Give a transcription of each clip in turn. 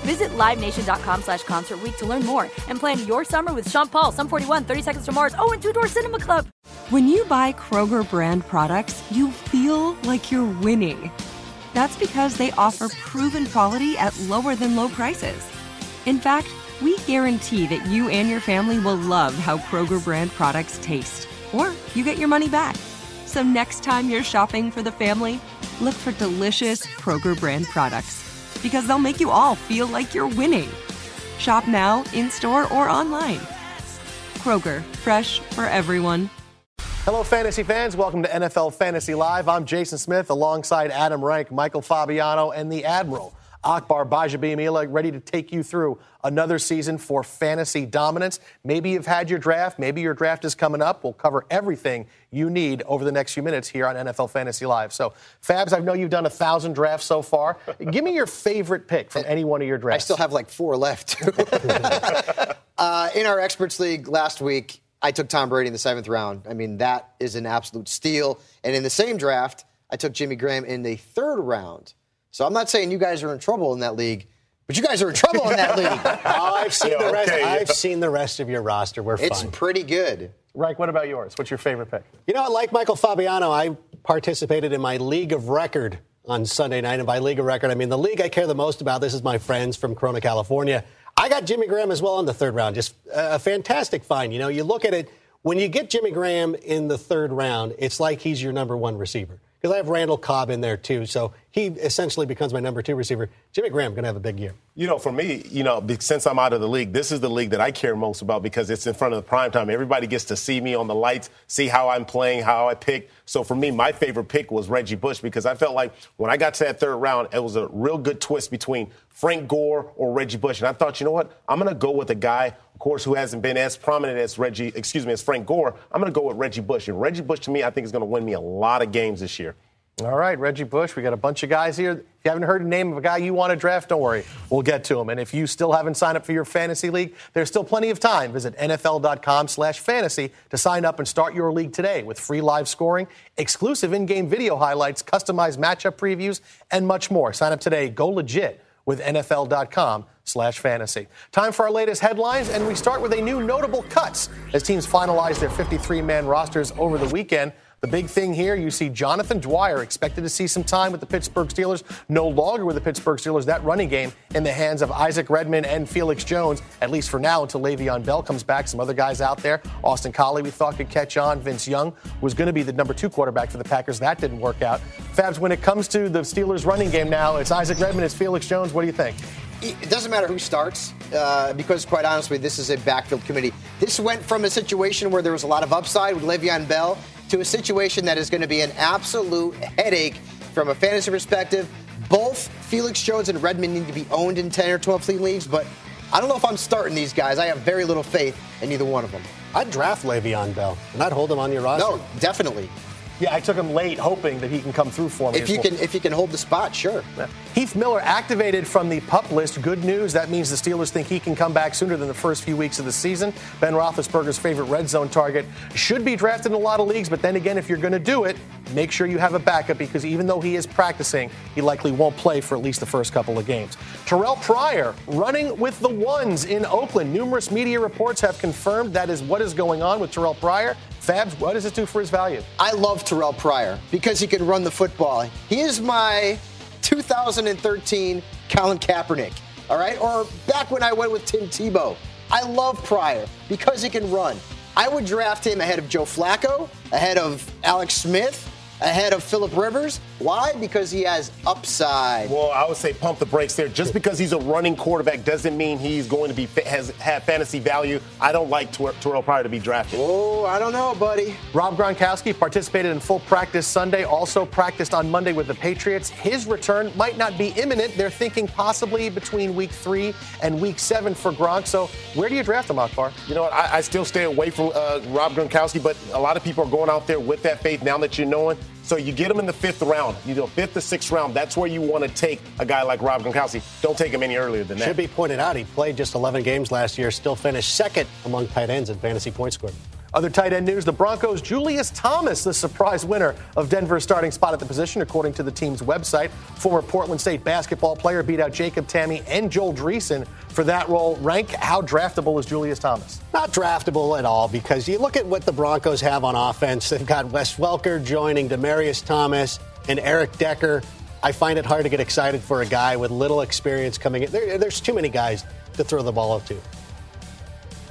Visit LiveNation.com slash Concert to learn more and plan your summer with Sean Paul, Sum 41, 30 Seconds to Mars, oh, and Two Door Cinema Club. When you buy Kroger brand products, you feel like you're winning. That's because they offer proven quality at lower than low prices. In fact, we guarantee that you and your family will love how Kroger brand products taste, or you get your money back. So next time you're shopping for the family, look for delicious Kroger brand products because they'll make you all feel like you're winning. Shop now, in store, or online. Kroger, fresh for everyone. Hello, fantasy fans. Welcome to NFL Fantasy Live. I'm Jason Smith alongside Adam Rank, Michael Fabiano, and the Admiral. Akbar Gbajabiamila ready to take you through another season for fantasy dominance. Maybe you've had your draft. Maybe your draft is coming up. We'll cover everything you need over the next few minutes here on NFL Fantasy Live. So, Fabs, I know you've done a thousand drafts so far. Give me your favorite pick from any one of your drafts. I still have like four left. uh, in our experts league last week, I took Tom Brady in the seventh round. I mean, that is an absolute steal. And in the same draft, I took Jimmy Graham in the third round. So I'm not saying you guys are in trouble in that league, but you guys are in trouble in that league. oh, I've seen yeah, the rest. Okay, I've seen the rest of your roster. We're it's fine. pretty good. Rank, what about yours? What's your favorite pick? You know, like Michael Fabiano, I participated in my league of record on Sunday night, and by league of record, I mean the league I care the most about. This is my friends from Corona, California. I got Jimmy Graham as well in the third round. Just a fantastic find. You know, you look at it when you get Jimmy Graham in the third round, it's like he's your number one receiver because I have Randall Cobb in there too. So he essentially becomes my number two receiver. Jimmy Graham going to have a big year. You know, for me, you know, since I'm out of the league, this is the league that I care most about because it's in front of the prime time. Everybody gets to see me on the lights, see how I'm playing, how I pick. So for me, my favorite pick was Reggie Bush because I felt like when I got to that third round, it was a real good twist between Frank Gore or Reggie Bush. And I thought, you know what? I'm going to go with a guy, of course, who hasn't been as prominent as Reggie, excuse me, as Frank Gore. I'm going to go with Reggie Bush. And Reggie Bush, to me, I think is going to win me a lot of games this year. All right, Reggie Bush. We got a bunch of guys here. If you haven't heard the name of a guy you want to draft, don't worry. We'll get to him. And if you still haven't signed up for your fantasy league, there's still plenty of time. Visit NFL.com/fantasy to sign up and start your league today with free live scoring, exclusive in-game video highlights, customized matchup previews, and much more. Sign up today. Go legit with NFL.com slash fantasy. Time for our latest headlines, and we start with a new notable cuts as teams finalize their 53-man rosters over the weekend. The big thing here, you see Jonathan Dwyer expected to see some time with the Pittsburgh Steelers, no longer with the Pittsburgh Steelers. That running game in the hands of Isaac Redman and Felix Jones, at least for now until Le'Veon Bell comes back. Some other guys out there. Austin Collie, we thought could catch on. Vince Young was going to be the number two quarterback for the Packers. That didn't work out. Fabs, when it comes to the Steelers running game now, it's Isaac Redman, it's Felix Jones. What do you think? it doesn't matter who starts uh, because, quite honestly, this is a backfield committee. This went from a situation where there was a lot of upside with Le'Veon Bell to a situation that is going to be an absolute headache from a fantasy perspective. Both Felix Jones and Redman need to be owned in 10 or 12 fleet leagues, but I don't know if I'm starting these guys. I have very little faith in either one of them. I'd draft Le'Veon Bell, and I'd hold him on your roster. No, definitely. Yeah, I took him late, hoping that he can come through for me. If you well. can, if you can hold the spot, sure. Yeah. Heath Miller activated from the pup list. Good news. That means the Steelers think he can come back sooner than the first few weeks of the season. Ben Roethlisberger's favorite red zone target should be drafted in a lot of leagues, but then again, if you're going to do it, make sure you have a backup because even though he is practicing, he likely won't play for at least the first couple of games. Terrell Pryor running with the ones in Oakland. Numerous media reports have confirmed that is what is going on with Terrell Pryor. Fabs, what does it do for his value? I love Terrell Pryor because he can run the football. He is my 2013 Colin Kaepernick, all right? Or back when I went with Tim Tebow. I love Pryor because he can run. I would draft him ahead of Joe Flacco, ahead of Alex Smith, ahead of Philip Rivers. Why? Because he has upside. Well, I would say pump the brakes there. Just because he's a running quarterback doesn't mean he's going to be has have fantasy value. I don't like Ter- Terrell Pryor to be drafted. Oh, I don't know, buddy. Rob Gronkowski participated in full practice Sunday, also practiced on Monday with the Patriots. His return might not be imminent. They're thinking possibly between week three and week seven for Gronk. So where do you draft him, Akbar? You know what? I, I still stay away from uh, Rob Gronkowski, but a lot of people are going out there with that faith now that you're knowing. So you get him in the fifth round, you know, fifth to sixth round. That's where you want to take a guy like Rob Gronkowski. Don't take him any earlier than that. Should be pointed out, he played just 11 games last year, still finished second among tight ends in fantasy point scoring. Other tight end news the Broncos' Julius Thomas, the surprise winner of Denver's starting spot at the position, according to the team's website. Former Portland State basketball player beat out Jacob Tamme and Joel Dreessen for that role. Rank how draftable is Julius Thomas? Not draftable at all because you look at what the Broncos have on offense. They've got Wes Welker joining Demaryius Thomas and Eric Decker. I find it hard to get excited for a guy with little experience coming in. There, there's too many guys to throw the ball to.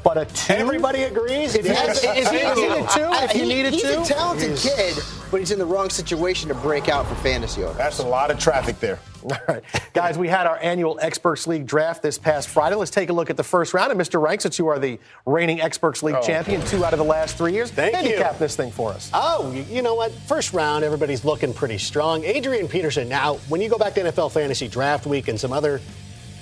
But a two. Everybody agrees. If you, Yes, if you I- needed two, uh, if you he- needed he's two, a talented kid, but he's in the wrong situation to break out for fantasy owners. That's a lot of traffic there. All right. Guys, we had our annual Experts League draft this past Friday. Let's take a look at the first round. And Mr. Rank, since you are the reigning Experts League Oh. champion, two out of the last three years, Thank you. handicap this thing for us. Oh, you- you know what? First round, everybody's looking pretty strong. Adrian Peterson. Now, when you go back to NFL Fantasy Draft Week and some other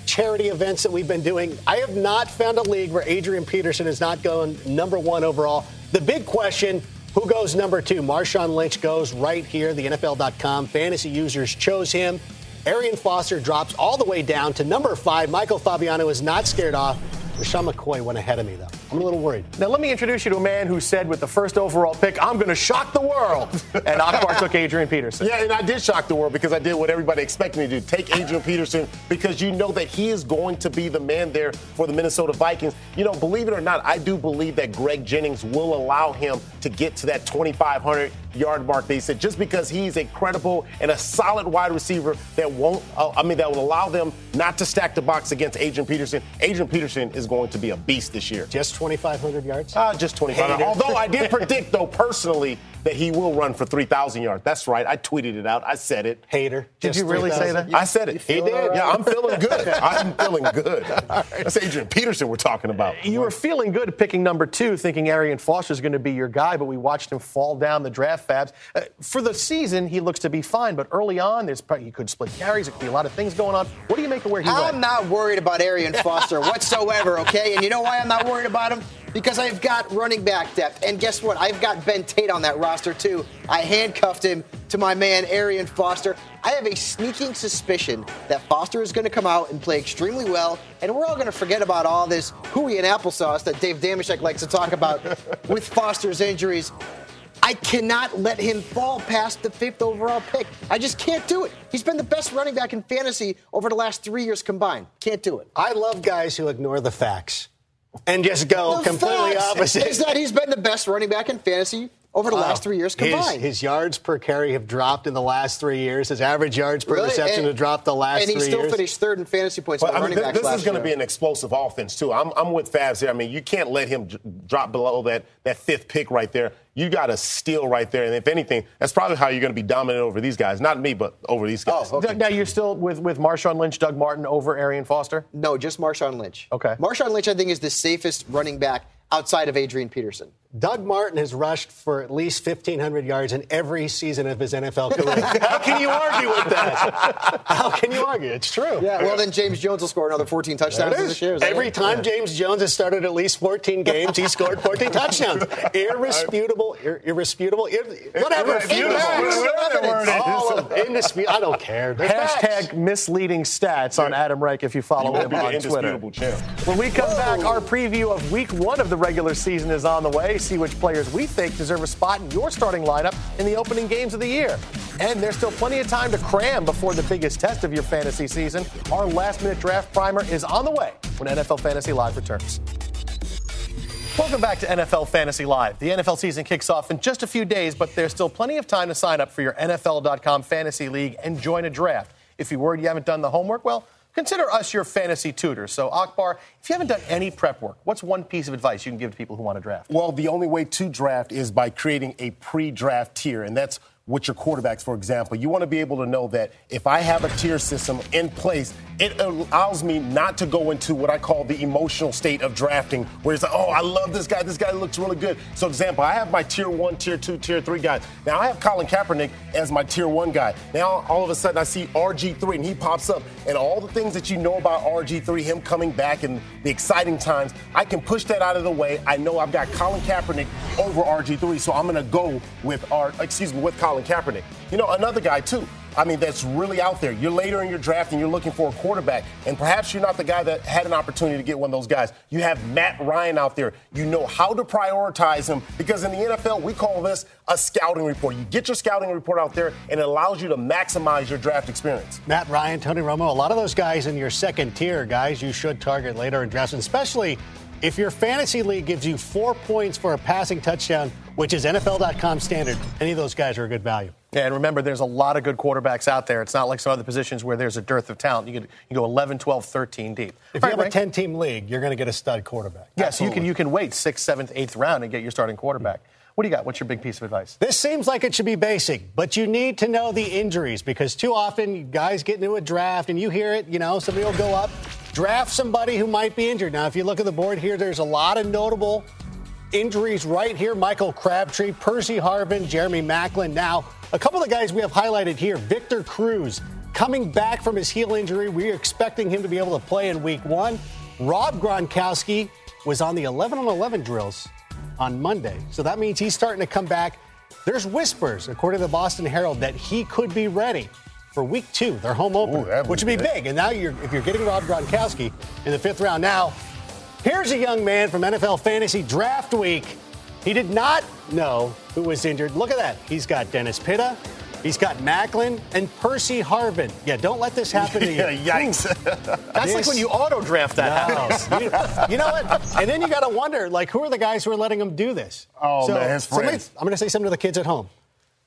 charity events that we've been doing, I have not found a league where Adrian Peterson is not going number one overall. The big question who goes number two? Marshawn Lynch goes right here. The NFL.com fantasy users chose him. Arian Foster drops all the way down to number five. Michael Fabiano is not scared off. LeSean McCoy went ahead of me, though. I'm a little worried. Now, let me introduce you to a man who said with the first overall pick, I'm going to shock the world. And Akbar took Adrian Peterson. Yeah, and I did shock the world because I did what everybody expected me to do. Take Adrian Peterson because you know that he is going to be the man there for the Minnesota Vikings. You know, believe it or not, I do believe that Greg Jennings will allow him to get to that 2,500 yard mark. They said just because he's a credible and a solid wide receiver that won't, uh, I mean, that will allow them not to stack the box against Adrian Peterson. Adrian Peterson is going to be a beast this year. Just 2,500 yards? Uh, just 25. Hater. Although I did predict, though, personally, that he will run for 3,000 yards. That's right. I tweeted it out. I said it. Hater. Did Just you really say that? I said it. He did. Yeah, I'm feeling good. I'm feeling good. That's Adrian Peterson we're talking about. You were feeling good picking number two, thinking Arian Foster is going to be your guy, but we watched him fall down the draft fabs. Uh, for the season, he looks to be fine, but early on, there's probably, he could split carries. It could be a lot of things going on. What do you make of where he is? I'm went? not worried about Arian Foster whatsoever, okay? And you know why I'm not worried about him? Because I've got running back depth. And guess what? I've got Ben Tate on that roster, too. I handcuffed him to my man, Arian Foster. I have a sneaking suspicion that Foster is going to come out and play extremely well. And we're all going to forget about all this hooey and applesauce that Dave Dameshek likes to talk about with Foster's injuries. I cannot let him fall past the fifth overall pick. I just can't do it. He's been the best running back in fantasy over the last three years combined. Can't do it. I love guys who ignore the facts and just go The completely opposite. Is that he's been the best running back in fantasy over the last three years combined. His, yards per carry have dropped in the last three years. His average yards per Really? reception And- have dropped the last three years. And he still years. finished third in fantasy points But, for I mean, running th- backs this is going to be an explosive offense too. I'm, I'm with Fabs here. I mean, you can't let him j- drop below that that fifth pick right there. You got to steal right there, and if anything, that's probably how you're going to be dominant over these guys. Not me, but over these guys. Oh, okay. Now, you're still with, with Marshawn Lynch, Doug Martin over Arian Foster? No, just Marshawn Lynch. Okay. Marshawn Lynch, I think, is the safest running back outside of Adrian Peterson. Doug Martin has rushed for at least 1,500 yards in every season of his NFL career. How can you argue with that? How can you argue? It's true. Yeah, well, then James Jones will score another 14 touchdowns this year. Every it? time James Jones has started at least 14 games, he scored 14 touchdowns. Irresputable, ir- irresputable, ir- whatever. Irrefutable. Whatever that word is. All of indisputable. I don't care. They're Hashtag facts. misleading stats on Adam Rank if you follow You him on Twitter. champ. When we come back, our preview of week one of the regular season is on the way. See which players we think deserve a spot in your starting lineup in the opening games of the year. And there's still plenty of time to cram before the biggest test of your fantasy season. Our last minute draft primer is on the way when NFL Fantasy Live returns. Welcome back to NFL Fantasy Live. The NFL season kicks off in just a few days, but there's still plenty of time to sign up for your NFL.com fantasy league and join a draft. If you're worried you haven't done the homework, well, consider us your fantasy tutors. So, Akbar, if you haven't done any prep work, what's one piece of advice you can give to people who want to draft? Well, the only way to draft is by creating a pre draft tier, and that's with your quarterbacks, for example. You want to be able to know that if I have a tier system in place, it allows me not to go into what I call the emotional state of drafting, where it's like, oh, I love this guy. This guy looks really good. So, example, I have my tier one, tier two, tier three guys. Now, I have Colin Kaepernick as my tier one guy. Now, all of a sudden, I see RG3 and he pops up, and all the things that you know about RG3, him coming back and the exciting times, I can push that out of the way. I know I've got Colin Kaepernick over RG3, so I'm going to go with our, excuse me, with Colin Kaepernick. You know, another guy, too. I mean, that's really out there. You're later in your draft and you're looking for a quarterback, and perhaps you're not the guy that had an opportunity to get one of those guys. You have Matt Ryan out there. You know how to prioritize him because in the NFL, we call this a scouting report. You get your scouting report out there, and it allows you to maximize your draft experience. Matt Ryan, Tony Romo, a lot of those guys in your second tier, guys you should target later in drafts, especially if your fantasy league gives you four points for a passing touchdown, which is NFL.com standard, any of those guys are a good value. Yeah, and remember, there's a lot of good quarterbacks out there. It's not like some other positions where there's a dearth of talent. You, can, you go 11, 12, 13 deep. If All you right, have a 10 team league, you're going to get a stud quarterback. Yes, yeah, so you can, you can wait sixth, seventh, eighth round and get your starting quarterback. What do you got? What's your big piece of advice? This seems like it should be basic, but you need to know the injuries because too often guys get into a draft and you hear it, you know, somebody will go up, draft somebody who might be injured. Now, if you look at the board here, there's a lot of notable injuries right here Michael Crabtree, Percy Harvin, Jeremy Maclin. Now, a couple of the guys we have highlighted here Victor Cruz coming back from his heel injury. We're expecting him to be able to play in week one. Rob Gronkowski was on the 11 on 11 drills on Monday. So that means he's starting to come back. There's whispers, according to the Boston Herald, that he could be ready for week two, their home opener, Ooh, which would be big. And now you're, if you're getting Rob Gronkowski in the fifth round, now here's a young man from NFL Fantasy Draft Week he did not know who was injured. Look at that. He's got Dennis Pitta. He's got Maclin and Percy Harvin. Yeah, don't let this happen to you. Yikes. That's this, like when you auto draft that no. house. you, you, know what? And then you got to wonder, like, who are the guys who are letting him do this? Oh, so, man, his friends. So I'm going to say something to the kids at home.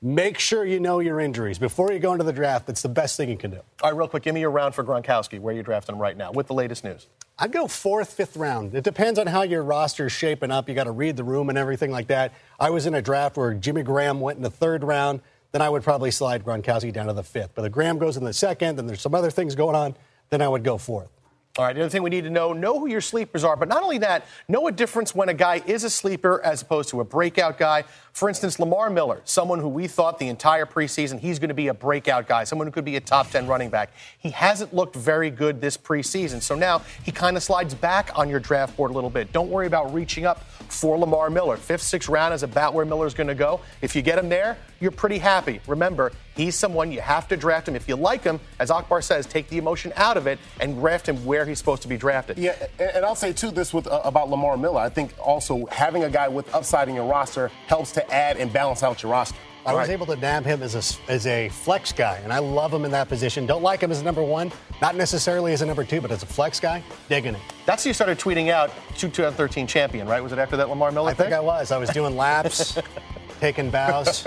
Make sure you know your injuries before you go into the draft. That's the best thing you can do. All right, real quick, give me your round for Gronkowski. Where you drafting him right now with the latest news? I'd go fourth, fifth round. It depends on how your roster is shaping up. You got to read the room and everything like that. I was in a draft where Jimmy Graham went in the third round. Then I would probably slide Gronkowski down to the fifth. But if Graham goes in the second, then there's some other things going on. Then I would go fourth. All right, the other thing we need to know know who your sleepers are, but not only that, know a difference when a guy is a sleeper as opposed to a breakout guy. For instance, Lamar Miller, someone who we thought the entire preseason he's going to be a breakout guy, someone who could be a top 10 running back. He hasn't looked very good this preseason, so now he kind of slides back on your draft board a little bit. Don't worry about reaching up for Lamar Miller. Fifth, sixth round is about where Miller's going to go. If you get him there, you're pretty happy. Remember, he's someone you have to draft him. If you like him, as Akbar says, take the emotion out of it and draft him where he's supposed to be drafted. Yeah, and I'll say too this with uh, about Lamar Miller. I think also having a guy with upside in your roster helps to add and balance out your roster. I was able to nab him as a, as a flex guy, and I love him in that position. Don't like him as a number one, not necessarily as a number two, but as a flex guy, digging it. That's you started tweeting out 2013 champion, right? Was it after that Lamar Miller I think I was. I was doing laps, taking bows,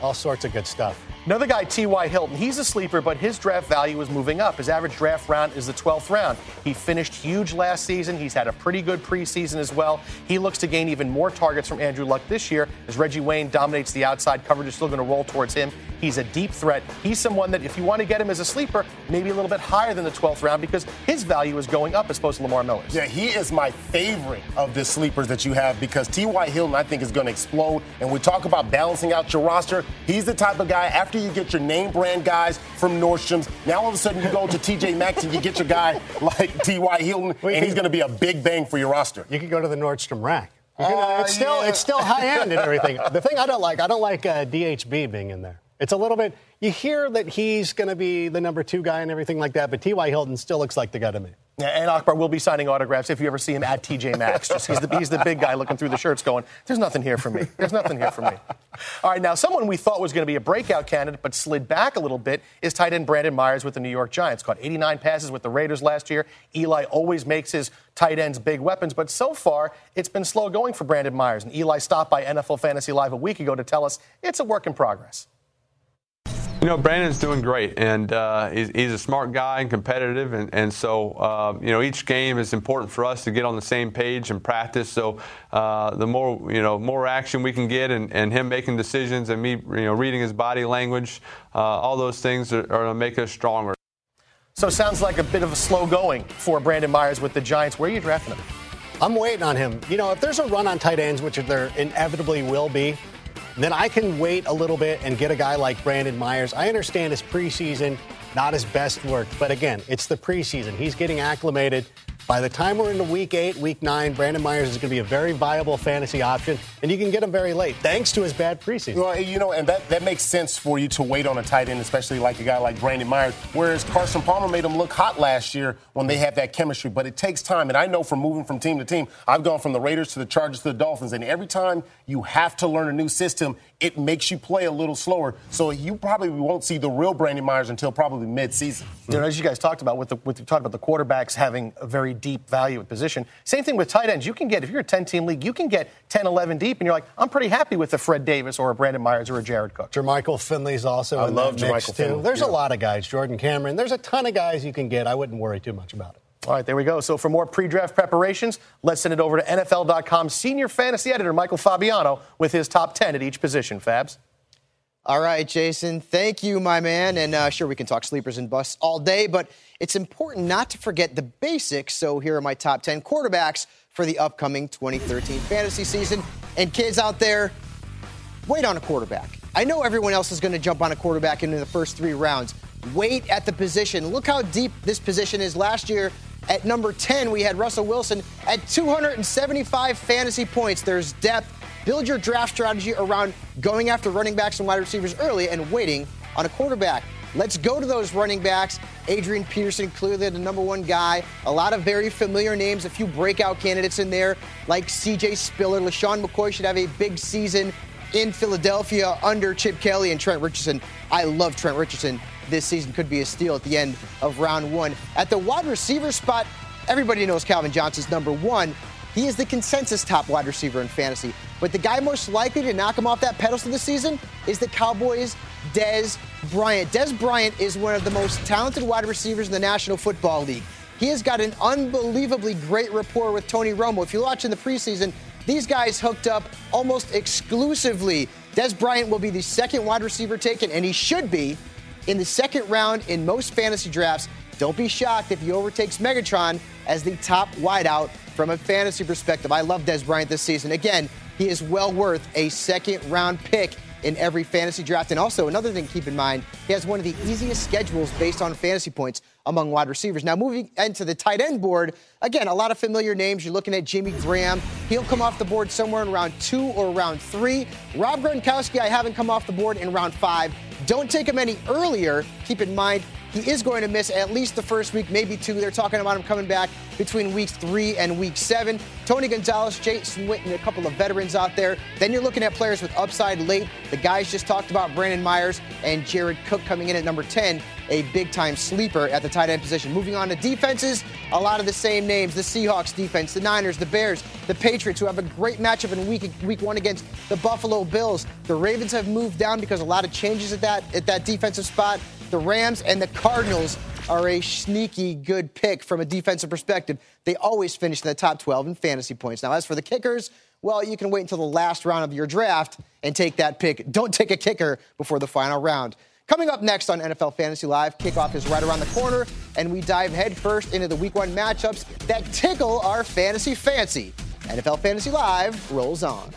all sorts of good stuff. Another guy, T.Y. Hilton, he's a sleeper, but his draft value is moving up. His average draft round is the 12th round. He finished huge last season. He's had a pretty good preseason as well. He looks to gain even more targets from Andrew Luck this year as Reggie Wayne dominates the outside. Coverage is still going to roll towards him. He's a deep threat. He's someone that, if you want to get him as a sleeper, maybe a little bit higher than the 12th round because his value is going up as opposed to Lamar Miller's. Yeah, he is my favorite of the sleepers that you have because T.Y. Hilton, I think, is going to explode. And we talk about balancing out your roster. He's the type of guy, after you get your name brand guys from Nordstrom's, now all of a sudden you go to TJ Maxx and you get your guy like T.Y. Hilton, and he's going to be a big bang for your roster. You can go to the Nordstrom rack. Uh, it's still yeah. it's still high end and everything. the thing I don't like, I don't like uh, DHB being in there. It's a little bit. You hear that he's going to be the number two guy and everything like that, but T.Y. Hilton still looks like the guy to me. And Akbar will be signing autographs if you ever see him at TJ Maxx. Just he's the, he's the big guy looking through the shirts, going, "There's nothing here for me. There's nothing here for me." All right, now someone we thought was going to be a breakout candidate but slid back a little bit is tight end Brandon Myers with the New York Giants. Caught 89 passes with the Raiders last year. Eli always makes his tight ends big weapons, but so far it's been slow going for Brandon Myers. And Eli stopped by NFL Fantasy Live a week ago to tell us it's a work in progress. You know, Brandon's doing great, and uh, he's, he's, a smart guy and competitive, and, and so uh, you know each game is important for us to get on the same page and practice. So uh, the more you know, more action we can get, and, and him making decisions, and me you know reading his body language, uh, all those things are, are going to make us stronger. So sounds like a bit of a slow going for Brandon Myers with the Giants. Where are you drafting him? I'm waiting on him. You know, if there's a run on tight ends, which there inevitably will be, then I can wait a little bit and get a guy like Brandon Myers. I understand his preseason, not his best work, but again, it's the preseason. He's getting acclimated. By the time we're into week eight, week nine, Brandon Myers is going to be a very viable fantasy option, and you can get him very late thanks to his bad preseason. Well, you know, and that, that makes sense for you to wait on a tight end, especially like a guy like Brandon Myers. Whereas Carson Palmer made him look hot last year when they had that chemistry, but it takes time. And I know from moving from team to team, I've gone from the Raiders to the Chargers to the Dolphins, and every time you have to learn a new system, it makes you play a little slower. So you probably won't see the real Brandon Myers until probably mid-season. You know, as you guys talked about, with the with you talked about the quarterbacks having a very deep value at position. Same thing with tight ends. You can get if you're a 10-team league, you can get 10, 11 deep, and you're like, I'm pretty happy with a Fred Davis or a Brandon Myers or a Jared Cook. Jermichael Finley's also. I in love that mix Jermichael too. There's Yeah. a lot of guys. Jordan Cameron. There's a ton of guys you can get. I wouldn't worry too much about it. All right, there we go. So for more pre-draft preparations, let's send it over to NFL.com senior fantasy editor Michael Fabiano with his top 10 at each position. Fabs. All right, Jason. Thank you, my man. And uh, sure, we can talk sleepers and busts all day, but it's important not to forget the basics. So here are my top 10 quarterbacks for the upcoming 2013 fantasy season. And kids out there, wait on a quarterback. I know everyone else is going to jump on a quarterback in the first three rounds. Wait at the position. Look how deep this position is. Last year, at number 10, we had Russell Wilson at 275 fantasy points. There's depth. Build your draft strategy around going after running backs and wide receivers early and waiting on a quarterback. Let's go to those running backs. Adrian Peterson, clearly the number one guy. A lot of very familiar names, a few breakout candidates in there, like CJ Spiller. LeSean McCoy should have a big season in Philadelphia under Chip Kelly and Trent Richardson. I love Trent Richardson. This season could be a steal at the end of round one. At the wide receiver spot, everybody knows Calvin Johnson's number one. He is the consensus top wide receiver in fantasy. But the guy most likely to knock him off that pedestal this season is the Cowboys' Dez Bryant. Dez Bryant is one of the most talented wide receivers in the National Football League. He has got an unbelievably great rapport with Tony Romo. If you watch in the preseason, these guys hooked up almost exclusively. Dez Bryant will be the second wide receiver taken, and he should be in the second round in most fantasy drafts. Don't be shocked if he overtakes Megatron as the top wideout from a fantasy perspective. I love Dez Bryant this season. Again, he is well worth a second round pick in every fantasy draft. And also, another thing to keep in mind, he has one of the easiest schedules based on fantasy points among wide receivers. Now, moving into the tight end board, again, a lot of familiar names. You're looking at Jimmy Graham. He'll come off the board somewhere in round two or round three. Rob Gronkowski, I haven't come off the board in round five. Don't take him any earlier. Keep in mind, he is going to miss at least the first week, maybe two. They're talking about him coming back between weeks three and week seven. Tony Gonzalez, Jason Witten, a couple of veterans out there. Then you're looking at players with upside late. The guys just talked about Brandon Myers and Jared Cook coming in at number 10, a big time sleeper at the tight end position. Moving on to defenses, a lot of the same names the Seahawks defense, the Niners, the Bears, the Patriots, who have a great matchup in week, week one against the Buffalo Bills. The Ravens have moved down because a lot of changes at that, at that defensive spot. The Rams and the Cardinals are a sneaky good pick from a defensive perspective. They always finish in the top 12 in fantasy points. Now, as for the kickers, well, you can wait until the last round of your draft and take that pick. Don't take a kicker before the final round. Coming up next on NFL Fantasy Live, kickoff is right around the corner, and we dive headfirst into the week one matchups that tickle our fantasy fancy. NFL Fantasy Live rolls on.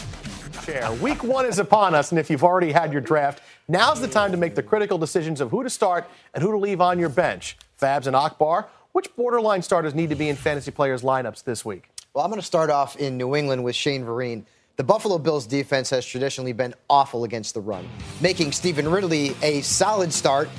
Chair. Week one is upon us, and if you've already had your draft, now's the time to make the critical decisions of who to start and who to leave on your bench. Fabs and Akbar, which borderline starters need to be in fantasy players' lineups this week? Well, I'm going to start off in New England with Shane Vereen. The Buffalo Bills defense has traditionally been awful against the run, making Stevan Ridley a solid start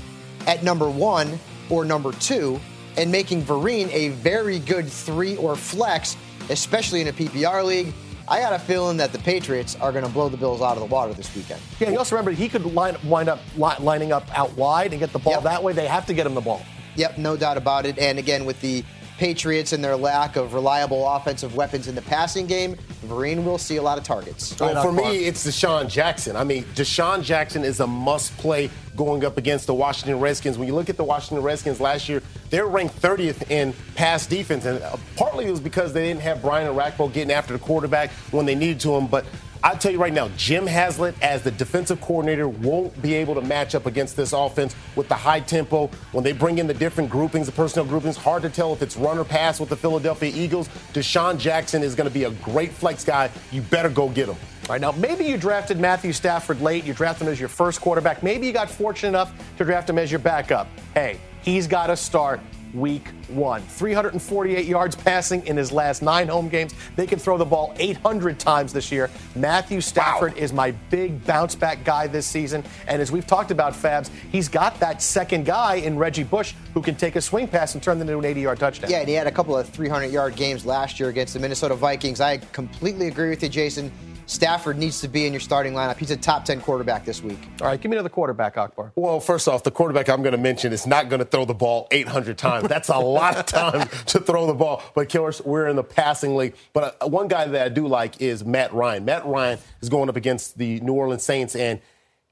at number one or number two, and making Vereen a very good three or flex, especially in a PPR league. I got a feeling that the Patriots are going to blow the Bills out of the water this weekend. Yeah, you also remember he could line, wind up li- lining up out wide and get the ball Yep. that way. They have to get him the ball. Yep, no doubt about it. And again, with the Patriots and their lack of reliable offensive weapons in the passing game, Vereen will see a lot of targets. Well, for me, it's DeSean Jackson. I mean, DeSean Jackson is a must play going up against the Washington Redskins. When you look at the Washington Redskins last year, they're ranked 30th in pass defense. And uh, partly it was because they didn't have Brian Orakpo getting after the quarterback when they needed to him. But I'll tell you right now, Jim Haslett, as the defensive coordinator, won't be able to match up against this offense with the high tempo. When they bring in the different groupings, the personnel groupings, hard to tell if it's run or pass with the Philadelphia Eagles. DeSean Jackson is going to be a great flex guy. You better go get him. All right, now maybe you drafted Matthew Stafford late. You drafted him as your first quarterback. Maybe you got fortunate enough to draft him as your backup. Hey, he's got to start week one. 348 yards passing in his last nine home games. They can throw the ball 800 times this year. Matthew Stafford wow. is my big bounce back guy this season. And as we've talked about, Fabs, he's got that second guy in Reggie Bush who can take a swing pass and turn it into an 80 yard touchdown. Yeah, and he had a couple of 300 yard games last year against the Minnesota Vikings. I completely agree with you, Jason. Stafford needs to be in your starting lineup. He's a top 10 quarterback this week. All right, give me another quarterback, Akbar. Well, first off, the quarterback I'm going to mention is not going to throw the ball 800 times. That's a lot of time to throw the ball. But, Killers, we're in the passing league. But uh, one guy that I do like is Matt Ryan. Matt Ryan is going up against the New Orleans Saints, and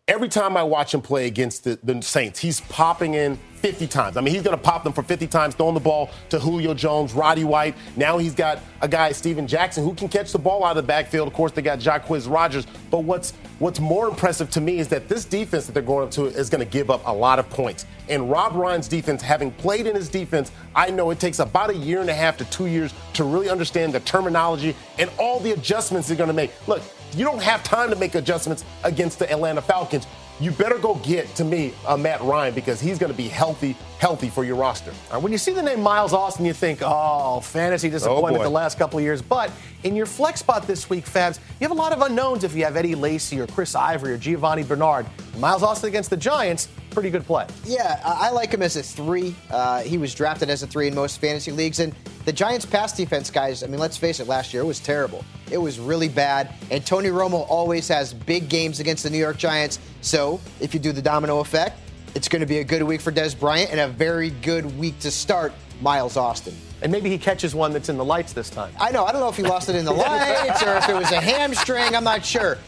every time I watch him play against the, the Saints, he's popping in 50 times. I mean, he's going to pop them for 50 times, throwing the ball to Julio Jones, Roddy White. Now he's got a guy, Steven Jackson, who can catch the ball out of the backfield. Of course, they got Jacquizz Rodgers. But what's what's more impressive to me is that this defense that they're going up to is going to give up a lot of points. And Rob Ryan's defense, having played in his defense, I know it takes about a year and a half to two years to really understand the terminology and all the adjustments they're going to make. Look, you don't have time to make adjustments against the Atlanta Falcons you better go get to me uh, Matt Ryan because he's going to be healthy, healthy for your roster. when you see the name Miles Austin, you think, oh, fantasy disappointment oh the last couple of years. But in your flex spot this week, Fabs, you have a lot of unknowns if you have Eddie Lacy or Chris Ivory or Giovani Bernard. Miles Austin against the Giants, pretty good play. Yeah, I like him as a three. Uh, he was drafted as a three in most fantasy leagues. And the Giants' pass defense, guys, I mean, let's face it, last year it was terrible. It was really bad. And Tony Romo always has big games against the New York Giants. So if you do the domino effect, it's going to be a good week for Dez Bryant and a very good week to start Miles Austin. And maybe he catches one that's in the lights this time. I know. I don't know if he lost it in the lights or if it was a hamstring. I'm not sure.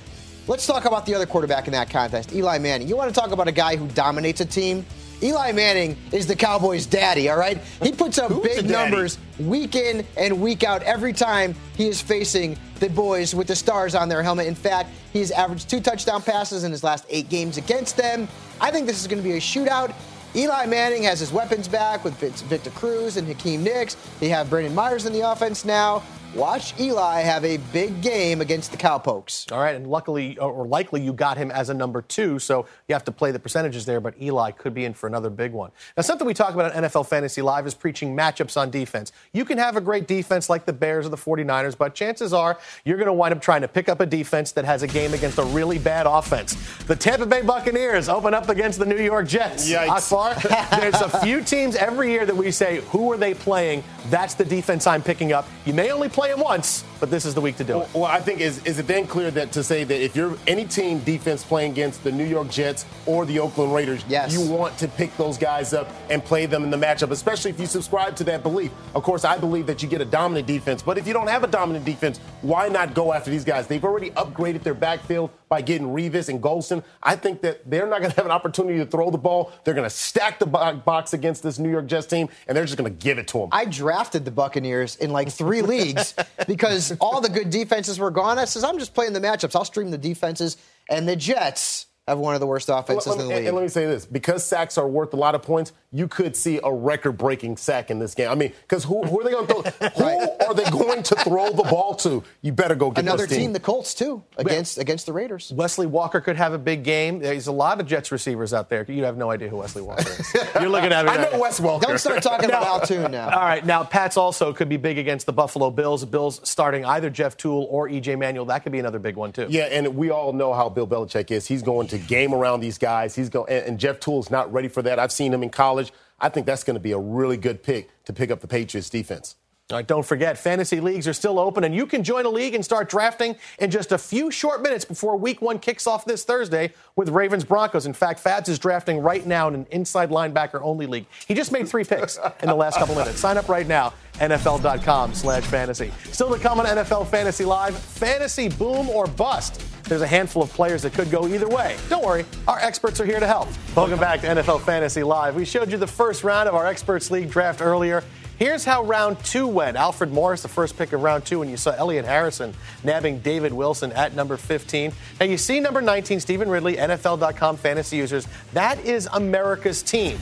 Let's talk about the other quarterback in that contest, Eli Manning. You want to talk about a guy who dominates a team? Eli Manning is the Cowboys' daddy, all right? He puts up big numbers week in and week out every time he is facing the boys with the stars on their helmet. In fact, he has averaged two touchdown passes in his last eight games against them. I think this is going to be a shootout. Eli Manning has his weapons back with Victor Cruz and Hakeem Nicks. They have Brandon Myers in the offense now. Watch Eli have a big game against the Cowpokes. All right, and luckily or likely you got him as a number two, so you have to play the percentages there, but Eli could be in for another big one. Now, something we talk about on NFL Fantasy Live is preaching matchups on defense. You can have a great defense like the Bears or the 49ers, but chances are you're going to wind up trying to pick up a defense that has a game against a really bad offense. The Tampa Bay Buccaneers open up against the New York Jets. Yikes. Akbar, there's a few teams every year that we say, who are they playing? That's the defense I'm picking up. You may only play play him once, but this is the week to do well, it. Well, I think is is it then clear that to say that if you're any team defense playing against the New York Jets or the Oakland Raiders, yes. you want to pick those guys up and play them in the matchup, especially if you subscribe to that belief. Of course, I believe that you get a dominant defense, but if you don't have a dominant defense, why not go after these guys? They've already upgraded their backfield by getting Revis and Goldson. I think that they're not going to have an opportunity to throw the ball. They're going to stack the box against this New York Jets team, and they're just going to give it to them. I drafted the Buccaneers in like three leagues because all the good defenses were gone. I says, I'm just playing the matchups. I'll stream the defenses. And the Jets have one of the worst offenses well, in the league. And let me say this because sacks are worth a lot of points, you could see a record-breaking sack in this game. I mean, because who, who, are they going to throw? who are they going to throw the ball to? You better go get another team. team. The Colts too, against yeah. against the Raiders. Wesley Walker could have a big game. There's a lot of Jets receivers out there. You have no idea who Wesley Walker is. You're looking at me. I know Wes Walker. Don't start talking now, about Altoon now. All right, now Pats also could be big against the Buffalo Bills. Bills starting either Jeff Tuel or EJ Manuel. That could be another big one too. Yeah, and we all know how Bill Belichick is. He's going to game around these guys. He's going, and, and Jeff Tuel's not ready for that. I've seen him in college. I think that's going to be a really good pick to pick up the Patriots defense. All right, don't forget, fantasy leagues are still open, and you can join a league and start drafting in just a few short minutes before week one kicks off this Thursday with Ravens Broncos. In fact, Fabs is drafting right now in an inside linebacker only league. He just made three picks in the last couple minutes. Sign up right now, NFL.com slash fantasy. Still to come on NFL Fantasy Live, fantasy boom or bust. There's a handful of players that could go either way. Don't worry, our experts are here to help. Welcome back to NFL Fantasy Live. We showed you the first round of our Experts League draft earlier. Here's how round two went. Alfred Morris, the first pick of round two, and you saw Elliot Harrison nabbing David Wilson at number 15. Now you see number 19, Stevan Ridley, NFL.com fantasy users. That is America's team.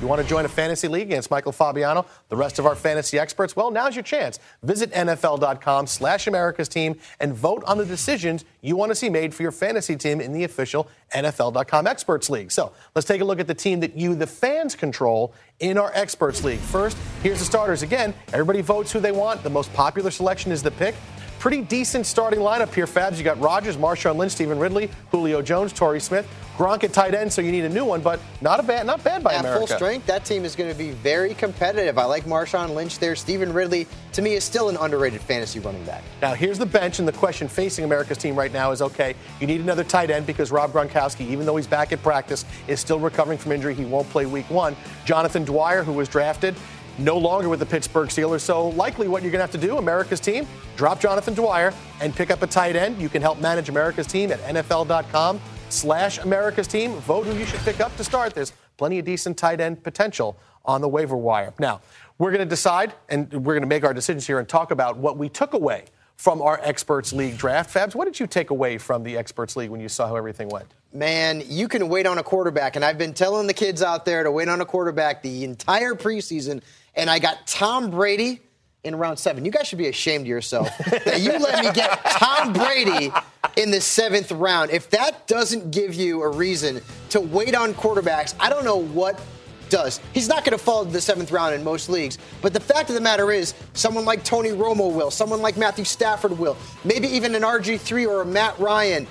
You want to join a fantasy league against Michael Fabiano, the rest of our fantasy experts? Well, now's your chance. Visit NFL.com slash America's team and vote on the decisions you want to see made for your fantasy team in the official NFL.com Experts League. So let's take a look at the team that you, the fans, control in our Experts League. First, here's the starters. Again, everybody votes who they want. The most popular selection is the pick. Pretty decent starting lineup here, Fabs. You got Rodgers, Marshawn Lynch, Stevan Ridley, Julio Jones, Torrey Smith, Gronk at tight end, so you need a new one, but not a bad, not bad by At America. full strength, that team is going to be very competitive. I like Marshawn Lynch there. Stevan Ridley, to me, is still an underrated fantasy running back. Now, here's the bench, and the question facing America's team right now is okay, you need another tight end because Rob Gronkowski, even though he's back at practice, is still recovering from injury. He won't play week one. Jonathan Dwyer, who was drafted, no longer with the Pittsburgh Steelers. So, likely what you're going to have to do, America's team, drop Jonathan Dwyer and pick up a tight end. You can help manage America's team at NFL.com slash America's team. Vote who you should pick up to start. There's plenty of decent tight end potential on the waiver wire. Now, we're going to decide and we're going to make our decisions here and talk about what we took away from our Experts League draft. Fabs, what did you take away from the Experts League when you saw how everything went? Man, you can wait on a quarterback, and I've been telling the kids out there to wait on a quarterback the entire preseason, and I got Tom Brady in round seven. You guys should be ashamed of yourself that you let me get Tom Brady in the seventh round. If that doesn't give you a reason to wait on quarterbacks, I don't know what does. He's not going to fall to the seventh round in most leagues. But the fact of the matter is, someone like Tony Romo will, someone like Matthew Stafford will, maybe even an RG3 or a Matt Ryan.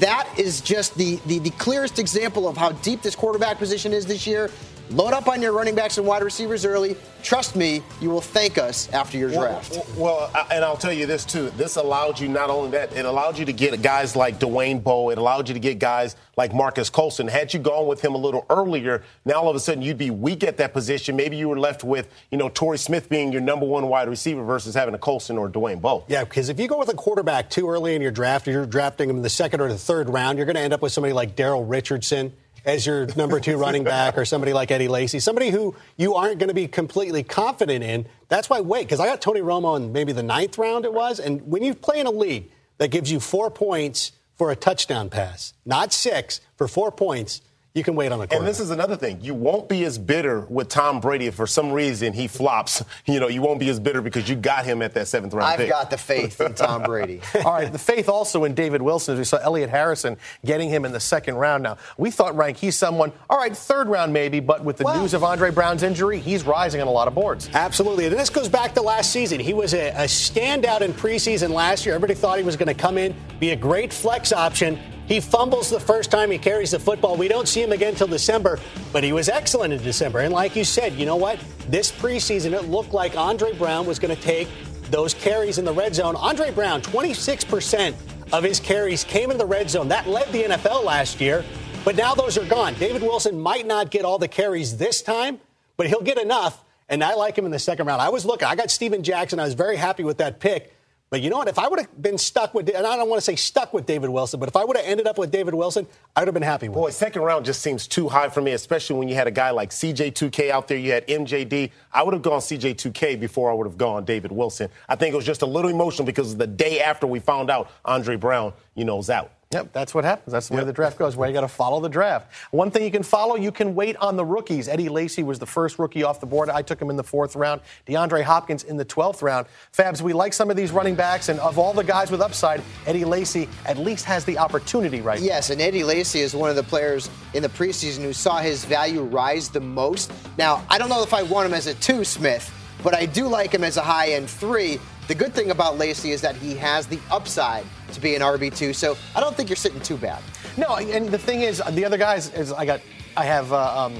That is just the, the, the clearest example of how deep this quarterback position is this year. Load up on your running backs and wide receivers early. Trust me, you will thank us after your draft. Well, well, and I'll tell you this too. This allowed you not only that, it allowed you to get guys like Dwayne Bowe. It allowed you to get guys like Marques Colston. Had you gone with him a little earlier, now all of a sudden you'd be weak at that position. Maybe you were left with, you know, Torrey Smith being your number one wide receiver versus having a Colston or Dwayne Bowe. Yeah, because if you go with a quarterback too early in your draft, or you're drafting him in the second or the third round, you're going to end up with somebody like Daryl Richardson as your number two running back, or somebody like Eddie Lacy, somebody who you aren't going to be completely confident in. That's why wait, because I got Tony Romo in maybe the ninth round it was, and when you play in a league that gives you four points for a touchdown pass, not six for four points. You can wait on the quarterback. And this is another thing. You won't be as bitter with Tom Brady if for some reason he flops. You know, you won't be as bitter because you got him at that seventh round I've pick. got the faith in Tom Brady. All right, the faith also in David Wilson, as we saw Elliot Harrison getting him in the second round now. We thought, Rank, he's someone, all right, third round maybe, but with the Well- news of Andre Brown's injury, he's rising on a lot of boards. Absolutely. And this goes back to last season. He was a, a standout in preseason last year. Everybody thought he was going to come in, be a great flex option. He fumbles the first time he carries the football. We don't see him again until December, but he was excellent in December. And like you said, you know what? This preseason, it looked like Andre Brown was going to take those carries in the red zone. Andre Brown, 26% of his carries came in the red zone. That led the NFL last year, but now those are gone. David Wilson might not get all the carries this time, but he'll get enough. And I like him in the second round. I was looking, I got Steven Jackson. I was very happy with that pick. But you know what? If I would have been stuck with, and I don't want to say stuck with David Wilson, but if I would have ended up with David Wilson, I would have been happy with Boy, it. second round just seems too high for me, especially when you had a guy like CJ2K out there. You had MJD. I would have gone CJ2K before I would have gone David Wilson. I think it was just a little emotional because the day after we found out Andre Brown, you know, is out. Yep, that's what happens. That's the way the draft goes. Where you got to follow the draft. One thing you can follow, you can wait on the rookies. Eddie Lacy was the first rookie off the board. I took him in the fourth round. DeAndre Hopkins in the twelfth round. Fabs, we like some of these running backs, and of all the guys with upside, Eddie Lacy at least has the opportunity right now. Yes, and Eddie Lacy is one of the players in the preseason who saw his value rise the most. Now, I don't know if I want him as a two, Smith, but I do like him as a high end three. The good thing about Lacy is that he has the upside to be an RB2, so I don't think you're sitting too bad. No, and the thing is, the other guys is I got I have. Uh, um,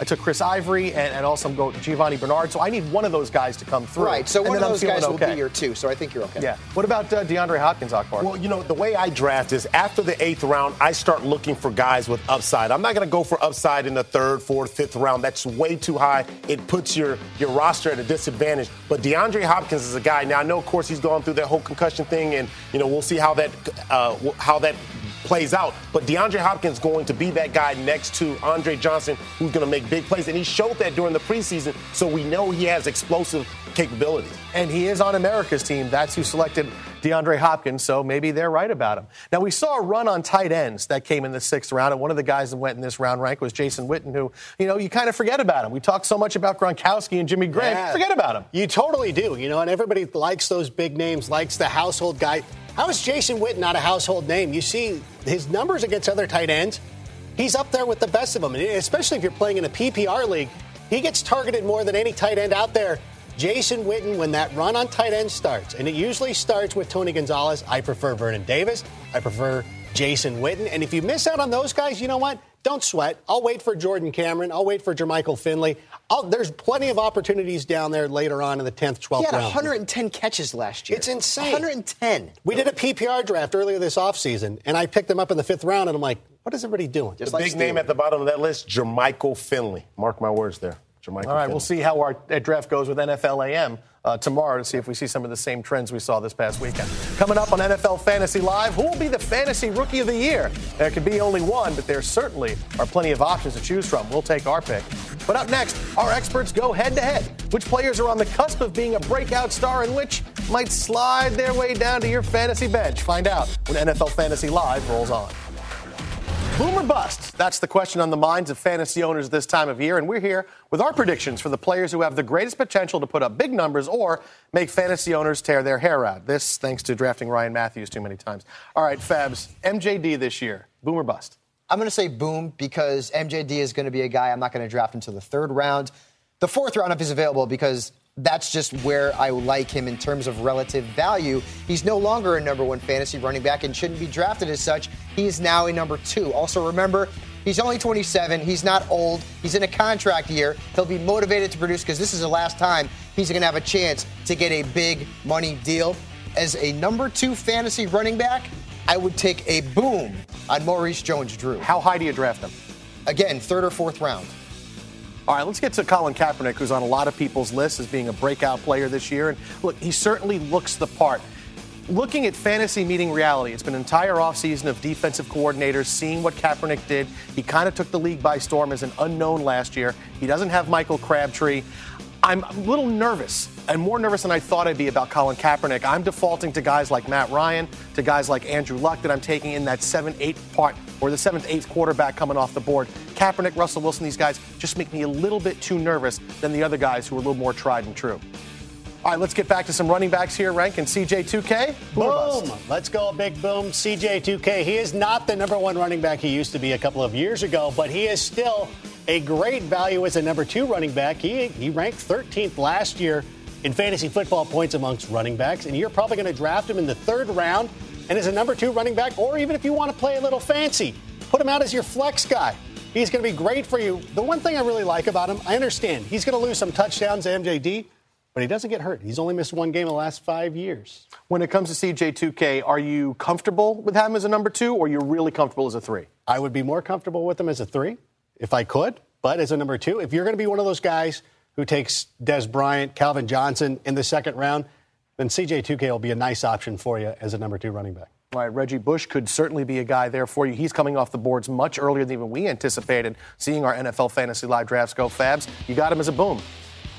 I took Chris Ivory and, and also I'm going Giovani Bernard. So I need one of those guys to come through. Right. So and one of those feeling guys will be here too. So I think you're okay. Yeah. What about uh, DeAndre Hopkins, Akbar? Well, you know, the way I draft is after the eighth round, I start looking for guys with upside. I'm not going to go for upside in the third, fourth, fifth round. That's way too high. It puts your, your roster at a disadvantage. But DeAndre Hopkins is a guy. Now, I know, of course, he's gone through that whole concussion thing, and, you know, we'll see how that, uh, how that plays out. But DeAndre Hopkins going to be that guy next to Andre Johnson who's going to make big plays. And he showed that during the preseason, so we know he has explosive capabilities. and he is on America's team. That's who selected DeAndre Hopkins, so maybe they're right about him. Now, we saw a run on tight ends that came in the sixth round, and one of the guys that went in this round rank was Jason Witten, who, you know, you kind of forget about him. We talk so much about Gronkowski and Jimmy Graham, Yeah. forget about him. You totally do, you know, and everybody likes those big names, likes the household guy. How is Jason Witten not a household name? You see his numbers against other tight ends. He's up there with the best of them, and especially if you're playing in a PPR league. He gets targeted more than any tight end out there. Jason Witten, when that run on tight end starts, and it usually starts with Tony Gonzalez, I prefer Vernon Davis. I prefer Jason Witten. And if you miss out on those guys, you know what? Don't sweat. I'll wait for Jordan Cameron. I'll wait for Jermichael Finley. I'll, there's plenty of opportunities down there later on in the 10th, 12th He had round. 110 catches last year. It's insane. 110. We did a PPR draft earlier this offseason, and I picked him up in the fifth round, and I'm like, what is everybody doing? Just The like big name at the bottom of that list, Jermichael Finley. Mark my words there. Jermichael All right, Finley. we'll see how our draft goes with NFL AM uh, tomorrow to see if we see some of the same trends we saw this past weekend. Coming up on NFL Fantasy Live, who will be the Fantasy Rookie of the Year? There could be only one, but there certainly are plenty of options to choose from. We'll take our pick. But up next, our experts go head to head. Which players are on the cusp of being a breakout star and which might slide their way down to your fantasy bench? Find out when NFL Fantasy Live rolls on. Boom or bust? That's the question on the minds of fantasy owners this time of year, and we're here with our predictions for the players who have the greatest potential to put up big numbers or make fantasy owners tear their hair out. This thanks to drafting Ryan Mathews too many times. All right, Fabs, MJD this year, boom or bust? I'm going to say boom because MJD is going to be a guy I'm not going to draft until the third round. The fourth round, if he's available, because that's just where I like him in terms of relative value. He's no longer a number one fantasy running back and shouldn't be drafted as such. He is now a number two. Also, remember, he's only 27. He's not old. He's in a contract year. He'll be motivated to produce because this is the last time he's going to have a chance to get a big money deal. As a number two fantasy running back, I would take a boom on Maurice Jones Drew. How high do you draft him? Again, third or fourth round. All right, let's get to Colin Kaepernick, who's on a lot of people's lists as being a breakout player this year. And look, he certainly looks the part. Looking at fantasy meeting reality, it's been an entire offseason of defensive coordinators seeing what Kaepernick did. He kind of took the league by storm as an unknown last year. He doesn't have Michael Crabtree. I'm a little nervous, and more nervous than I thought I'd be about Colin Kaepernick. I'm defaulting to guys like Matt Ryan, to guys like Andrew Luck that I'm taking in that 7 8 part, or the 7th, 8th quarterback coming off the board. Kaepernick, Russell Wilson, these guys just make me a little bit too nervous than the other guys who are a little more tried and true. All right, let's get back to some running backs here, Rank, and CJ2K. Boom? Let's go, big boom. CJ2K. He is not the number one running back he used to be a couple of years ago, but he is still a great value as a number two running back. He, he ranked 13th last year in fantasy football points amongst running backs, and you're probably going to draft him in the third round and as a number two running back, or even if you want to play a little fancy, put him out as your flex guy. He's going to be great for you. The one thing I really like about him, I understand he's going to lose some touchdowns to MJD, but he doesn't get hurt. He's only missed one game in the last five years. When it comes to CJ2K, are you comfortable with him as a number two, or you're really comfortable as a three? I would be more comfortable with him as a three if I could, but as a number two, if you're going to be one of those guys who takes Dez Bryant, Calvin Johnson in the second round, then CJ2K will be a nice option for you as a number two running back. All right, Reggie Bush could certainly be a guy there for you. He's coming off the boards much earlier than even we anticipated. Seeing our NFL Fantasy Live drafts go, Fabs, you got him as a boom.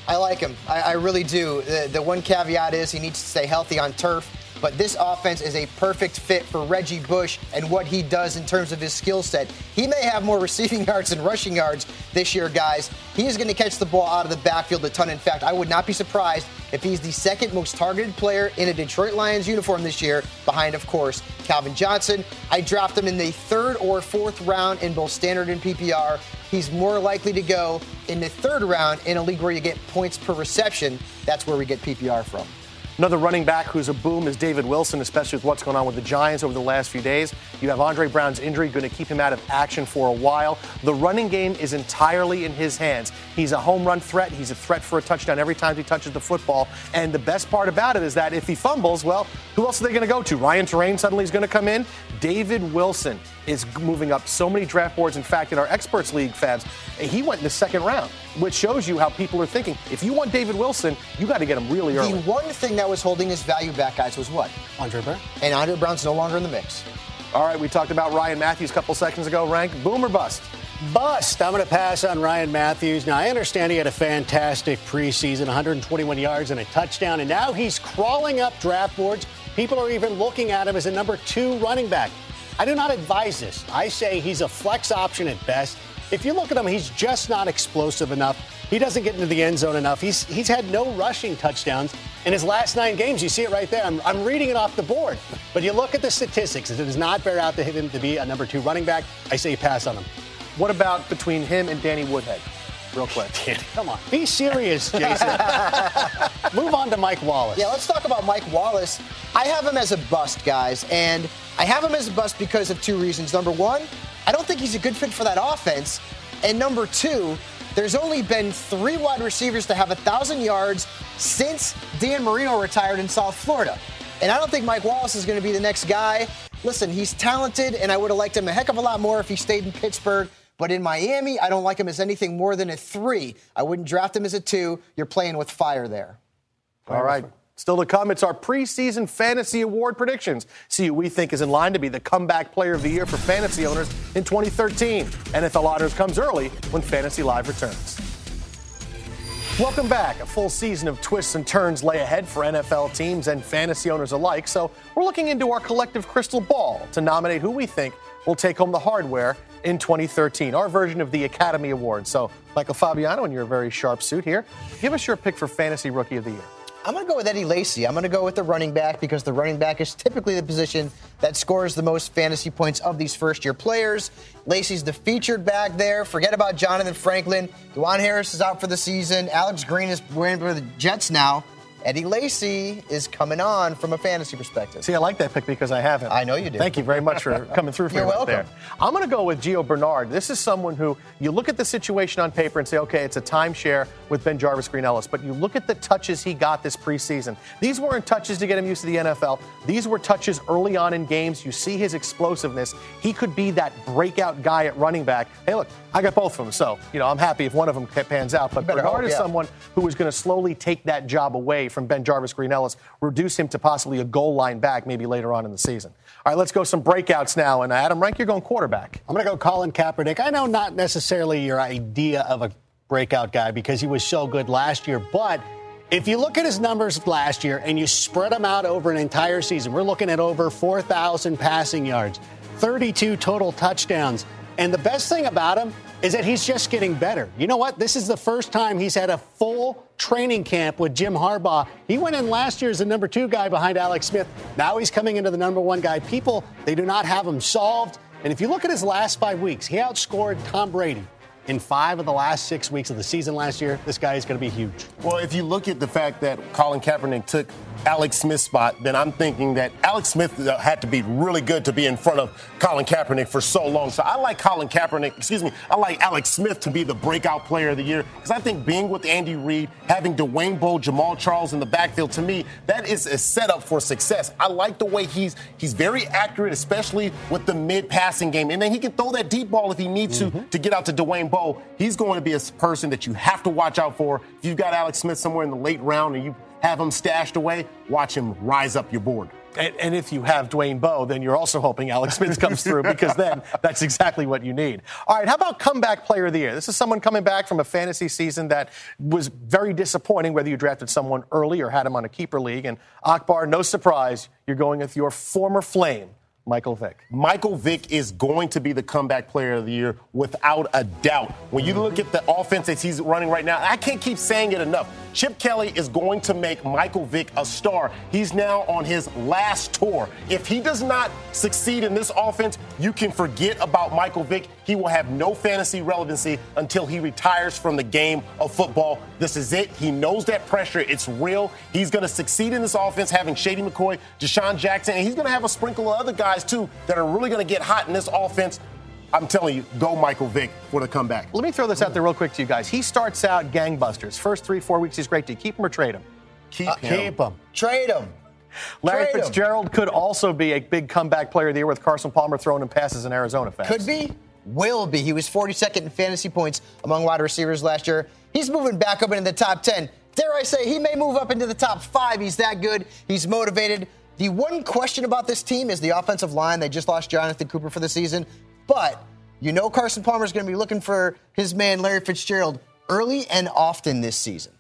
I like him. I, I really do. The, the one caveat is he needs to stay healthy on turf. But this offense is a perfect fit for Reggie Bush and what he does in terms of his skill set. He may have more receiving yards and rushing yards this year, guys. He is going to catch the ball out of the backfield a ton. In fact, I would not be surprised if he's the second most targeted player in a Detroit Lions uniform this year, behind, of course, Calvin Johnson. I draft him in the third or fourth round in both standard and PPR. He's more likely to go in the third round in a league where you get points per reception. That's where we get PPR from. Another running back who's a boom is David Wilson, especially with what's going on with the Giants over the last few days. You have Andre Brown's injury going to keep him out of action for a while. The running game is entirely in his hands. He's a home run threat. He's a threat for a touchdown every time he touches the football. And the best part about it is that if he fumbles, well, who else are they going to go to? Ryan Torain suddenly is going to come in. David Wilson is moving up so many draft boards. In fact, in our experts league, Fabs, he went in the second round, which shows you how people are thinking. If you want David Wilson, you got to get him really early. The one thing that was holding his value back, guys, was what? Andre Brown. And Andre Brown's no longer in the mix. All right, we talked about Ryan Mathews a couple seconds ago. Rank, boom or bust? Bust. I'm going to pass on Ryan Mathews. Now, I understand he had a fantastic preseason 121 yards and a touchdown, and now he's crawling up draft boards. People are even looking at him as a number two running back. I do not advise this. I say he's a flex option at best. If you look at him, he's just not explosive enough. He doesn't get into the end zone enough. He's he's had no rushing touchdowns in his last nine games. You see it right there. I'm, I'm reading it off the board. But you look at the statistics. It does not bear out to him to be a number two running back. I say pass on him. What about between him and Danny Woodhead? Real quick. Come on. Be serious, Jason. Move on to Mike Wallace. Yeah, let's talk about Mike Wallace. I have him as a bust, guys, and I have him as a bust because of two reasons. Number one, I don't think he's a good fit for that offense. And number two, there's only been three wide receivers to have a 1,000 yards since Dan Marino retired in South Florida. And I don't think Mike Wallace is going to be the next guy. Listen, he's talented, and I would have liked him a heck of a lot more if he stayed in Pittsburgh. But in Miami, I don't like him as anything more than a three. I wouldn't draft him as a two. You're playing with fire there. All right. Still to come, it's our preseason fantasy award predictions. See who we think is in line to be the comeback player of the year for fantasy owners in 2013. NFL Honors comes early when Fantasy Live returns. Welcome back. A full season of twists and turns lay ahead for NFL teams and fantasy owners alike. So we're looking into our collective crystal ball to nominate who we think will take home the hardware in 2013, our version of the Academy Awards. So, Michael Fabiano, in your very sharp suit here, give us your pick for Fantasy Rookie of the Year. I'm going to go with Eddie Lacy. I'm going to go with the running back because the running back is typically the position that scores the most fantasy points of these first year players. Lacy's the featured back there. Forget about Jonathan Franklin. DuJuan Harris is out for the season. Alex Green is wearing for the Jets now. Eddie Lacy is coming on from a fantasy perspective. See, I like that pick because I have him. I know you do. Thank you very much for coming through for You're me right welcome. there. I'm going to go with Gio Bernard. This is someone who you look at the situation on paper and say, okay, it's a timeshare with BenJarvus Green-Ellis, but you look at the touches he got this preseason. These weren't touches to get him used to the NFL. These were touches early on in games. You see his explosiveness. He could be that breakout guy at running back. Hey, look, I got both of them, so you know I'm happy if one of them pans out. But Bernard hope, is someone who is going to slowly take that job away from BenJarvus Green-Ellis, reduce him to possibly a goal line back maybe later on in the season. All right, let's go some breakouts now. And Adam Rank, you're going quarterback. I'm going to go Colin Kaepernick. I know not necessarily your idea of a breakout guy because he was so good last year, but if you look at his numbers last year and you spread them out over an entire season, we're looking at over 4,000 passing yards, 32 total touchdowns. And the best thing about him is that he's just getting better. You know what? This is the first time he's had a full training camp with Jim Harbaugh. He went in last year as the number two guy behind Alex Smith. Now he's coming into the number one guy. People, they do not have him solved. And if you look at his last five weeks, he outscored Tom Brady in five of the last six weeks of the season last year. This guy is going to be huge. Well, if you look at the fact that Colin Kaepernick took Alex Smith spot, then I'm thinking that Alex Smith uh, had to be really good to be in front of Colin Kaepernick for so long. So I like Colin Kaepernick, excuse me, I like Alex Smith to be the breakout player of the year because I think being with Andy Reid, having Dwayne Bowe, Jamaal Charles in the backfield, to me, that is a setup for success. I like the way he's he's very accurate, especially with the mid passing game. And then he can throw that deep ball if he needs to to get out to Dwayne Bowe. He's going to be a person that you have to watch out for. If you've got Alex Smith somewhere in the late round and you have him stashed away, watch him rise up your board. And, and if you have Dwayne Bowe, then you're also hoping Alex Smith comes through because then that's exactly what you need. All right, how about comeback player of the year? This is someone coming back from a fantasy season that was very disappointing, whether you drafted someone early or had him on a keeper league. And Akbar, no surprise, you're going with your former flame, Michael Vick. Michael Vick is going to be the comeback player of the year without a doubt. When you look at the offense that he's running right now, I can't keep saying it enough. Chip Kelly is going to make Michael Vick a star. He's now on his last tour. If he does not succeed in this offense, you can forget about Michael Vick. He will have no fantasy relevancy until he retires from the game of football. This is it. He knows that pressure. It's real. He's going to succeed in this offense, having Shady McCoy, DeSean Jackson, and he's going to have a sprinkle of other guys, too, that are really going to get hot in this offense. I'm telling you, go Michael Vick for the comeback. Let me throw this out there real quick to you guys. He starts out gangbusters. First three, four weeks, he's great. Do you keep him or trade him? Keep Uh, him. Keep him. Trade him. Larry Trade him. Fitzgerald could also be a big comeback player of the year with Carson Palmer throwing him passes in Arizona fans. Could be, will be. He was 42nd in fantasy points among wide receivers last year. He's moving back up into the top 10. Dare I say, he may move up into the top five. He's that good. He's motivated. The one question about this team is the offensive line. They just lost Jonathan Cooper for the season. But you know Carson Palmer's going to be looking for his man, Larry Fitzgerald, early and often this season.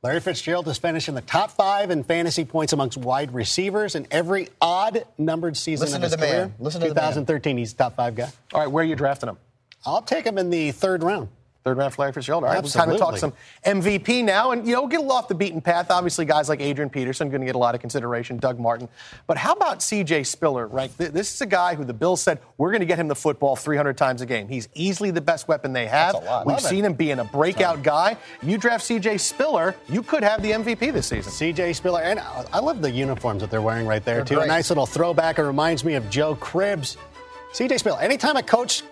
Larry Fitzgerald has finished in the top five in fantasy points amongst wide receivers in every odd numbered season Listen of to his the man. career. Listen to the man. 2013, he's top five guy. All right, where are you drafting him? I'll take him in the third round. Third round for Larry Fitzgerald. All right, we'll kind of talk some MVP now, and you know, get a little off the beaten path. Obviously, guys like Adrian Peterson going to get a lot of consideration. Doug Martin, but how about C.J. Spiller? Right, this is a guy who the Bills said we're going to get him the football 300 times a game. He's easily the best weapon they have. That's a lot. We've Love it. seen him being a breakout guy. You draft C.J. Spiller, you could have the MVP this season. CJ Spiller, and I love the uniforms that they're wearing right there, They're too. great. A nice little throwback. It reminds me of Joe Cribbs. CJ Spiller, anytime a coach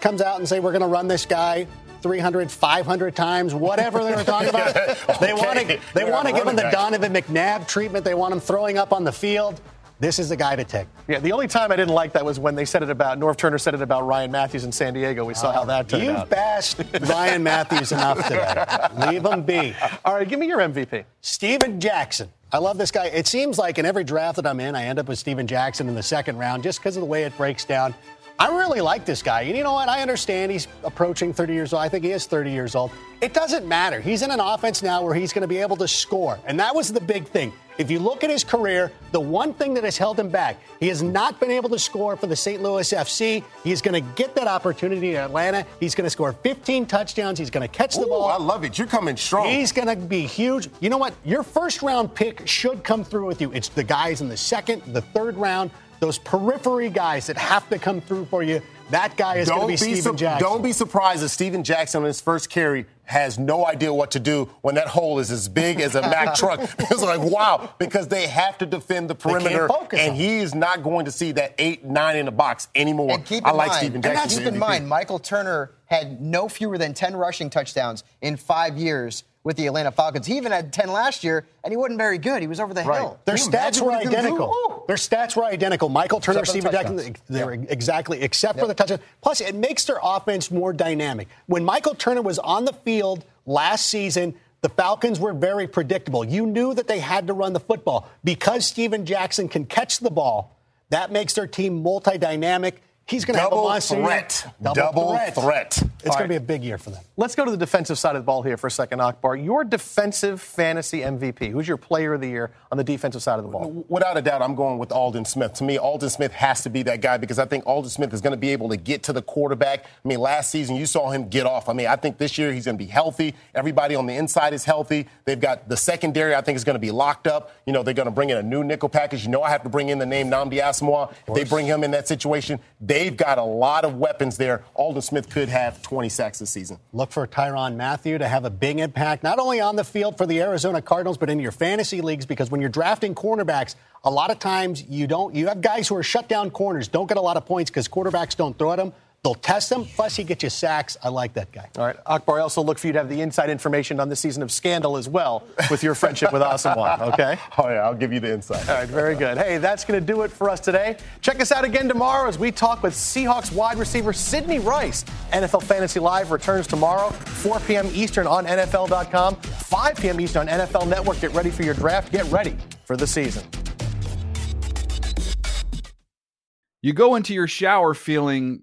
comes out and say, we're going to run this guy 300, 500 times, whatever they were talking about, they want to they want to give him the running Donovan McNabb treatment. They want him throwing up on the field. This is the guy to take. Yeah, the only time I didn't like that was when they said it about Norv Turner said it about Ryan Mathews in San Diego. We saw how uh, that turned out. You've bashed Ryan Mathews enough today. Leave him be. All right, give me your MVP. Steven Jackson. I love this guy. It seems like in every draft that I'm in, I end up with Steven Jackson in the second round just because of the way it breaks down. I really like this guy. And you know what? I understand he's approaching 30 years old. I think he is 30 years old. It doesn't matter. He's in an offense now where he's going to be able to score. And that was the big thing. If you look at his career, the one thing that has held him back, he has not been able to score for the St. Louis FC. He's going to get that opportunity in Atlanta. He's going to score 15 touchdowns. He's going to catch the Ooh, ball. I love it. You're coming strong. He's going to be huge. You know what? Your first round pick should come through with you. It's the guys in the second, the third round, those periphery guys that have to come through for you. That guy is going to be, Steven su- Jackson. Don't be surprised if Steven Jackson on his first carry has no idea what to do when that hole is as big as a Mack truck. It's like, wow, because they have to defend the can't perimeter, and on he is not going to see that eight, nine in the box anymore. And keep in I like mind, Steven and Jackson. keep in MVP. mind, Michael Turner had no fewer than 10 rushing touchdowns in five years with the Atlanta Falcons. He even had 10 last year, and he wasn't very good. He was over the Right. hill. Their stats were what he can do? identical. Their stats were identical. Michael Turner, Except the Steven Jackson, they were Yeah. exactly, except for the touchdown. Plus, it makes their offense more dynamic. When Michael Turner was on the field last season, the Falcons were very predictable. You knew that they had to run the football. Because Steven Jackson can catch the ball, that makes their team multi-dynamic. He's going to have a Double threat. Double threat. It's All going to be a big year for them. Let's go to the defensive side of the ball here for a second, Akbar. Your defensive fantasy MVP. Who's your player of the year on the defensive side of the ball? Without a doubt, I'm going with Aldon Smith. To me, Aldon Smith has to be that guy because I think Aldon Smith is going to be able to get to the quarterback. I mean, last season you saw him get off. I mean, I think this year he's going to be healthy. Everybody on the inside is healthy. They've got the secondary, I think, is going to be locked up. You know, they're going to bring in a new nickel package. You know, I have to bring in the name Nnamdi Asomugha. If they bring him in that situation, they've got a lot of weapons there. Aldon Smith could have 20 sacks this season. Look for Tyrann Mathieu to have a big impact, not only on the field for the Arizona Cardinals, but in your fantasy leagues. Because when you're drafting cornerbacks, a lot of times you don't. You have guys who are shut down corners, don't get a lot of points because quarterbacks don't throw at them. They'll test them. Plus, he gets you sacks. I like that guy. All right, Akbar, I also look for you to have the inside information on this season of Scandal as well with your friendship with Asomugha, okay? Oh, yeah, I'll give you the insight. All right, very good. Hey, that's going to do it for us today. Check us out again tomorrow as we talk with Seahawks wide receiver Sidney Rice. NFL Fantasy Live returns tomorrow, 4 p.m. Eastern on NFL.com, 5 p.m. Eastern on NFL Network. Get ready for your draft. Get ready for the season. You go into your shower feeling